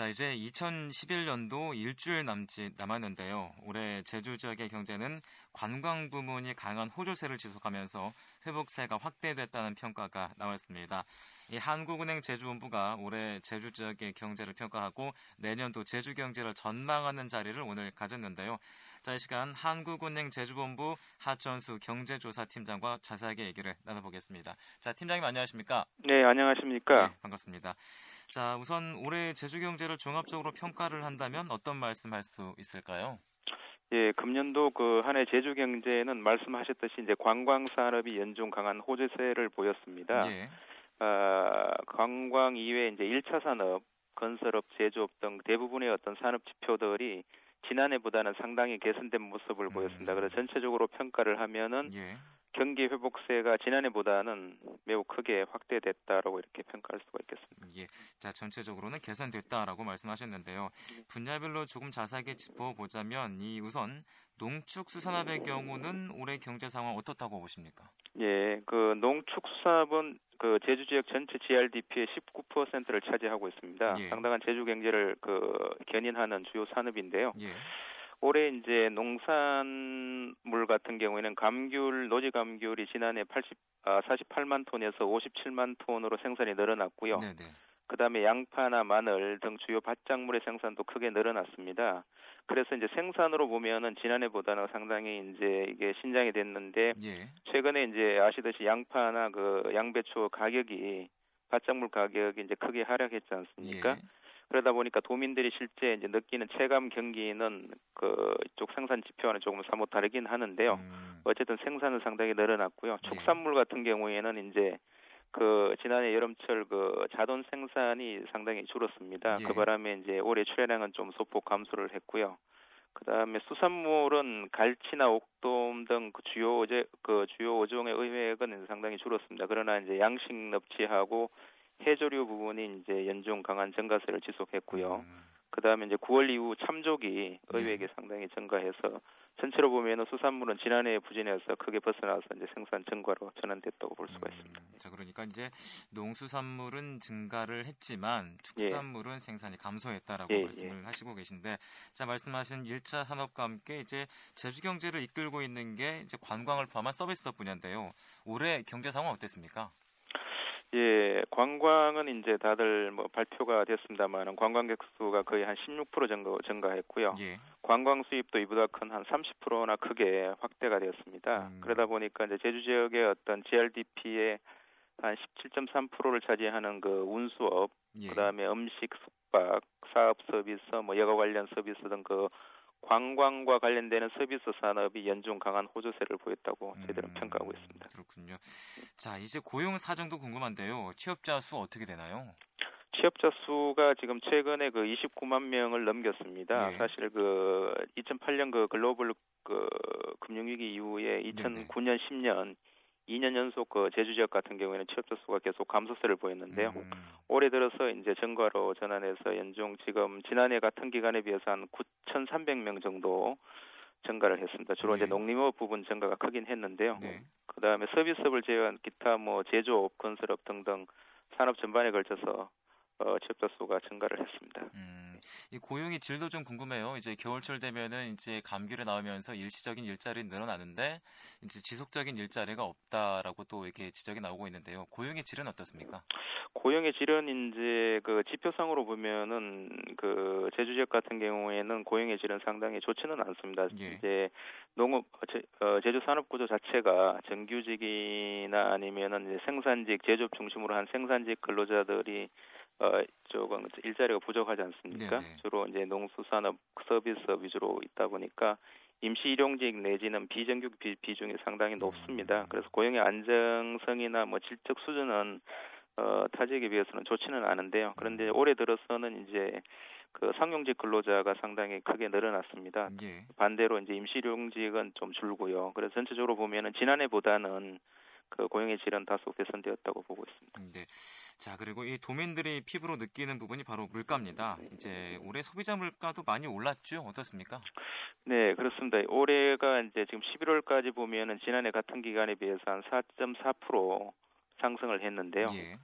자, 이제 2011년도 일주일 남짓 남았는데요. 올해 제주 지역의 경제는 관광 부문이 강한 호조세를 지속하면서 회복세가 확대됐다는 평가가 나왔습니다. 이 한국은행 제주본부가 올해 제주 지역의 경제를 평가하고 내년도 제주 경제를 전망하는 자리를 오늘 가졌는데요. 자, 이 시간 한국은행 제주본부 하천수 경제조사팀장과 자세하게 얘기를 나눠보겠습니다. 자, 팀장님 안녕하십니까? 네, 안녕하십니까? 네, 반갑습니다. 자, 우선 올해 제주 경제를 종합적으로 평가를 한다면 어떤 말씀할 수 있을까요? 예, 금년도 그 한해 제주 경제는 말씀하셨듯이 이제 관광 산업이 연중 강한 호재세를 보였습니다. 예. 어, 관광 이외에 이제 1차 산업, 건설업, 제조업 등 대부분의 어떤 산업 지표들이 지난해보다는 상당히 개선된 모습을 음. 보였습니다. 그래서 전체적으로 평가를 하면은 예. 경기 회복세가 지난해보다는 매우 크게 확대됐다라고 이렇게 평가할 수가 있겠습니다. 예. 자, 전체적으로는 개선됐다라고 말씀하셨는데요. 분야별로 조금 자세하게 짚어보자면 이 우선 농축수산업의 경우는 올해 경제 상황 어떻다고 보십니까? 예, 그 농축수산업은 그 제주 지역 전체 GRDP의 19%를 차지하고 있습니다. 예. 상당한 제주 경제를 그 견인하는 주요 산업인데요. 예. 올해 이제 농산물 같은 경우에는 감귤, 노지 감귤이 지난해 80, 아, 48만 톤에서 57만 톤으로 생산이 늘어났고요. 그 다음에 양파나 마늘 등 주요 밭작물의 생산도 크게 늘어났습니다. 그래서 이제 생산으로 보면은 지난해보다는 상당히 이제 이게 신장이 됐는데 예. 최근에 이제 아시듯이 양파나 그 양배추 가격이 밭작물 가격이 이제 크게 하락했지 않습니까? 예. 그러다 보니까 도민들이 실제 이제 느끼는 체감 경기는 그쪽 생산 지표와는 조금 사뭇 다르긴 하는데요. 음. 어쨌든 생산은 상당히 늘어났고요. 네. 축산물 같은 경우에는 이제 그 지난해 여름철 그 자돈 생산이 상당히 줄었습니다. 예. 그 바람에 이제 올해 출하량은 좀 소폭 감소를 했고요. 그다음에 수산물은 갈치나 옥돔 등 그 주요 어제 그 주요 어종의 의획은 상당히 줄었습니다. 그러나 이제 양식 납치하고 해조류 부분이 이제 연중 강한 증가세를 지속했고요. 음. 그 다음에 이제 9월 이후 참족이 의외에게 네. 상당히 증가해서 전체로 보면은 수산물은 지난해에 부진해서 크게 벗어나서 이제 생산 증가로 전환됐다고 볼 수가 음, 있습니다. 자, 그러니까 이제 농수산물은 증가를 했지만 축산물은 예. 생산이 감소했다라고 예, 말씀을 예. 하시고 계신데 자, 말씀하신 1차 산업과 함께 이제 제주 경제를 이끌고 있는 게 이제 관광을 포함한 서비스업 분야인데요. 올해 경제 상황 어땠습니까? 예, 관광은 이제 다들 뭐 발표가 됐습니다만 관광객 수가 거의 한 16% 정도 증가했고요. 예. 관광 수입도 이보다 큰 한 30%나 크게 확대가 되었습니다. 음. 그러다 보니까 이제 제주 지역의 어떤 GRDP의 한 17.3%를 차지하는 그 운수업, 예. 그다음에 음식, 숙박, 사업 서비스, 뭐 여가 관련 서비스 등그 관광과 관련되는 서비스 산업이 연중 강한 호조세를 보였다고 저희들은 음, 평가하고 있습니다. 그렇군요. 자, 이제 고용 사정도 궁금한데요. 취업자 수 어떻게 되나요? 취업자 수가 지금 최근에 그 29만 명을 넘겼습니다. 네. 사실 그 2008년 그 글로벌 그 금융위기 이후에 2009년, 네네. 10년 2년 연속 그 제주 지역 같은 경우에는 취업자 수가 계속 감소세를 보였는데요. 음. 올해 들어서 이제 증가로 전환해서 연중 지금 지난해 같은 기간에 비해서 한 9,300명 정도 증가를 했습니다. 주로 네. 이제 농림업 부분 증가가 크긴 했는데요. 네. 그 다음에 서비스업을 제외한 기타 뭐 제조업, 건설업 등등 산업 전반에 걸쳐서 어, 취업자 수가 증가를 했습니다. 음, 이 고용의 질도 좀 궁금해요. 이제 겨울철 되면은 이제 감귤에 나오면서 일시적인 일자리 늘어나는데 이제 지속적인 일자리가 없다라고 또 이렇게 지적이 나오고 있는데요. 고용의 질은 어떻습니까? 고용의 질은 이제 그 지표상으로 보면은 그 제주 지역 같은 경우에는 고용의 질은 상당히 좋지는 않습니다. 예. 이제 농업 제, 어, 제주 산업 구조 자체가 정규직이나 아니면은 이제 생산직 제조업 중심으로 한 생산직 근로자들이 어, 조금 일자리가 부족하지 않습니까? 네네. 주로 이제 농수산업 서비스업 위주로 있다 보니까 임시 일용직 내지는 비정규 비, 비중이 상당히 높습니다. 음. 그래서 고용의 안정성이나 뭐 질적 수준은 어, 타지역에 비해서는 좋지는 않은데요. 그런데 음. 올해 들어서는 이제 그 상용직 근로자가 상당히 크게 늘어났습니다. 예. 반대로 이제 임시일용직은 좀 줄고요. 그래서 전체적으로 보면은 지난해보다는 그 고용의 질은 다소 개선되었다고 보고 있습니다. 네. 자 그리고 이 도민들이 피부로 느끼는 부분이 바로 물가입니다. 이제 올해 소비자 물가도 많이 올랐죠? 어떻습니까? 네 그렇습니다. 올해가 이제 지금 11월까지 보면은 지난해 같은 기간에 비해서 한 4.4% 상승을 했는데요. 예.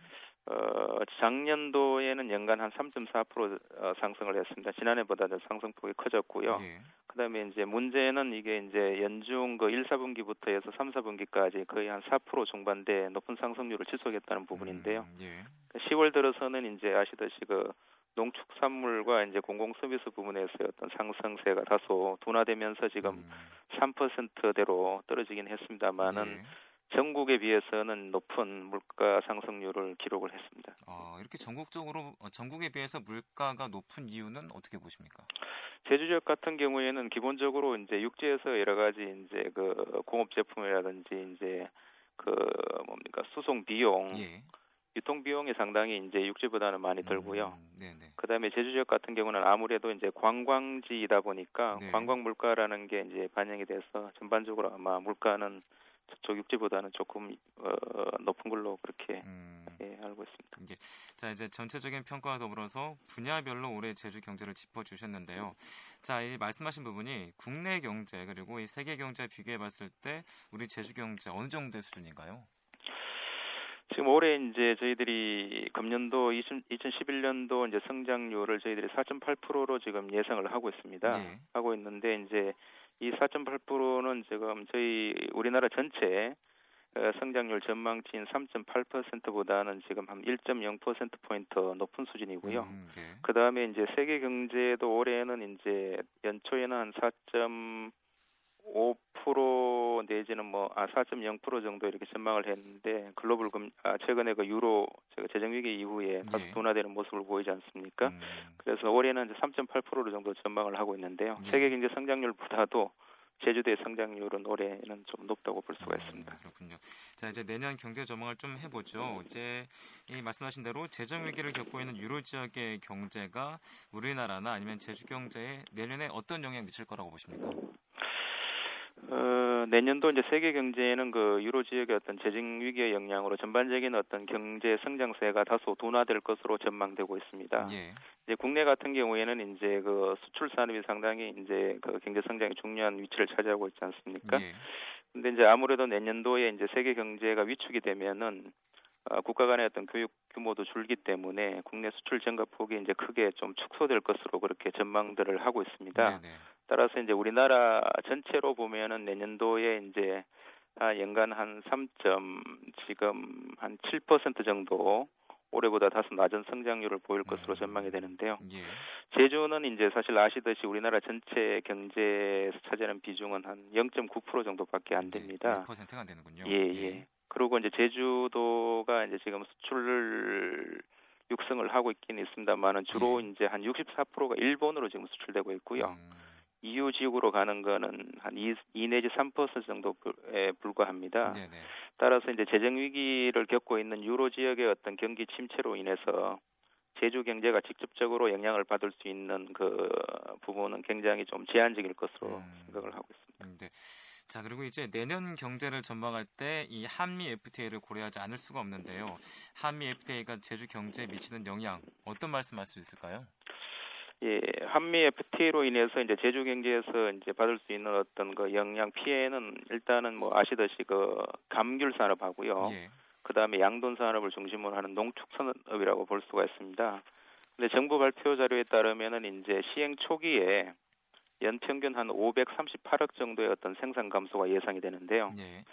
어, 작년도에는 연간 한 3.4% 어, 상승을 했습니다. 지난해보다는 상승폭이 커졌고요. 예. 그다음에 이제 문제는 이게 이제 연중 그 1, 4분기부터 해서 3, 4분기까지 거의 한 4% 중반대 높은 상승률을 지속했다는 부분인데요. 음, 예. 10월 그 들어서는 이제 아시다시 그 농축산물과 이제 공공 서비스 부분에서의 어떤 상승세가 다소 둔화되면서 지금 음. 3%대로 떨어지긴 했습니다만은 네. 전국에 비해서는 높은 물가 상승률을 기록을 했습니다. 아, 이렇게 전국적으로 어, 전국에 비해서 물가가 높은 이유는 어떻게 보십니까? 제주 지역 같은 경우에는 기본적으로 이제 육지에서 여러 가지 이제 그 공업 제품이라든지 이제 그 뭡니까 수송 비용 예. 유통 비용이 상당히 이제 육지보다는 많이 들고요. 음, 그다음에 제주 지역 같은 경우는 아무래도 이제 관광지이다 보니까 네. 관광 물가라는 게 이제 반영이 돼서 전반적으로 아마 물가는 저쪽 육지보다는 조금 어, 높은 걸로 그렇게 음. 예, 알고 있습니다. 이게 자 이제 전체적인 평가와 더불어서 분야별로 올해 제주 경제를 짚어주셨는데요. 자, 이 말씀하신 부분이 국내 경제 그리고 이 세계 경제 비교해봤을 때 우리 제주 경제 어느 정도의 수준인가요? 지금 올해 이제 저희들이 금년도 20, 2011년도 이제 성장률을 저희들이 4.8%로 지금 예상을 하고 있습니다. 네. 하고 있는데 이제 이 4.8%는 지금 저희 우리나라 전체 어, 성장률 전망치인 3.8%보다는 지금 한 1.0% 포인트 높은 수준이고요. 음, 네. 그 다음에 이제 세계 경제도 올해는 이제 연초에는 한 4.5% 내지는 뭐 아 4.0% 정도 이렇게 전망을 했는데 글로벌 금 아, 최근에 그 유로 제가 재정 위기 이후에 다소 네. 둔화되는 모습을 보이지 않습니까? 음. 그래서 올해는 3.8% 정도 전망을 하고 있는데요. 네. 세계 경제 성장률보다도 제주도의 성장률은 올해는 좀 높다고 볼 수가 음, 있습니다. 음, 그렇군요. 자 이제 내년 경제 전망을 좀 해보죠. 이제 이 말씀하신 대로 재정 위기를 겪고 있는 유로 지역의 경제가 우리나라나 아니면 제주 경제에 내년에 어떤 영향 미칠 거라고 보십니까? 어, 내년도 이제 세계 경제는 그 유로 지역의 어떤 재정 위기의 영향으로 전반적인 어떤 경제 성장세가 다소 둔화될 것으로 전망되고 있습니다. 예. 이제 국내 같은 경우에는 이제 그 수출 산업이 상당히 이제 그 경제 성장에 중요한 위치를 차지하고 있지 않습니까? 예. 근데 이제 아무래도 내년도에 이제 세계 경제가 위축이 되면은 어, 국가 간의 어떤 교육 규모도 줄기 때문에 국내 수출 증가 폭이 이제 크게 좀 축소될 것으로 그렇게 전망들을 하고 있습니다. 네네. 네. 따라서 이제 우리나라 전체로 보면은 내년도에 이제 아, 연간 한 3점 지금 한 7% 정도 올해보다 다소 낮은 성장률을 보일 것으로 음. 전망이 되는데요. 예. 제주는 이제 사실 아시듯이 우리나라 전체 경제에서 차지하는 비중은 한 0.9% 정도밖에 안 됩니다. 네, 1%가 안 되는군요. 예, 예. 예. 그리고 이제 제주도가 이제 지금 수출을 육성을 하고 있긴 있습니다만은 주로 예. 이제 한 64%가 일본으로 지금 수출되고 있고요. 음. EU 지역으로 가는 거는 한 2, 2 내지 3% 정도에 불과합니다. 네네. 따라서 이제 재정 위기를 겪고 있는 유로 지역의 어떤 경기 침체로 인해서 제주 경제가 직접적으로 영향을 받을 수 있는 그 부분은 굉장히 좀 제한적일 것으로 음. 생각을 하고 있습니다. 음, 네. 자 그리고 이제 내년 경제를 전망할 때 이 한미 FTA를 고려하지 않을 수가 없는데요. 한미 FTA가 제주 경제에 미치는 영향 어떤 말씀할 수 있을까요? 예, 한미 FTA로 인해서 이제 제주 경제에서 이제 받을 수 있는 어떤 그 영향 피해는 일단은 뭐 아시듯이 그 감귤 산업하고요. 예. 그다음에 양돈 산업을 중심으로 하는 농축 산업이라고 볼 수가 있습니다. 근데 정부 발표 자료에 따르면은 이제 시행 초기에 연평균 한 538억 정도의 어떤 생산 감소가 예상이 되는데요. 예.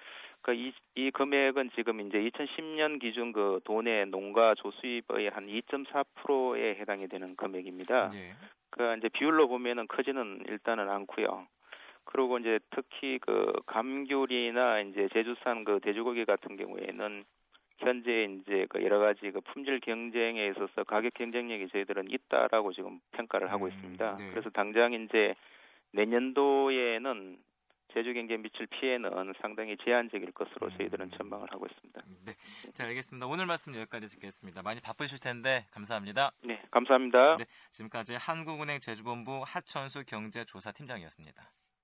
그이 이 금액은 지금 이제 2010년 기준 그 도내 농가 조수입의 한 2.4%에 해당이 되는 금액입니다. 예. 그 이제 비율로 보면은 크지는 일단은 않고요. 그리고 이제 특히 그 감귤이나 이제 제주산 그 돼지고기 같은 경우에는 현재 이제 그 여러 가지 그 품질 경쟁에 있어서 가격 경쟁력이 저희들은 있다라고 지금 평가를 하고 음, 있습니다. 네. 그래서 당장 이제 내년도에는 제주 경제에 미칠 피해는 상당히 제한적일 것으로 저희들은 전망을 하고 있습니다. 네, 자 알겠습니다. 오늘 말씀 여기까지 듣겠습니다. 많이 바쁘실 텐데 감사합니다. 네, 감사합니다. 네, 지금까지 한국은행 제주본부 하천수 경제조사팀장이었습니다.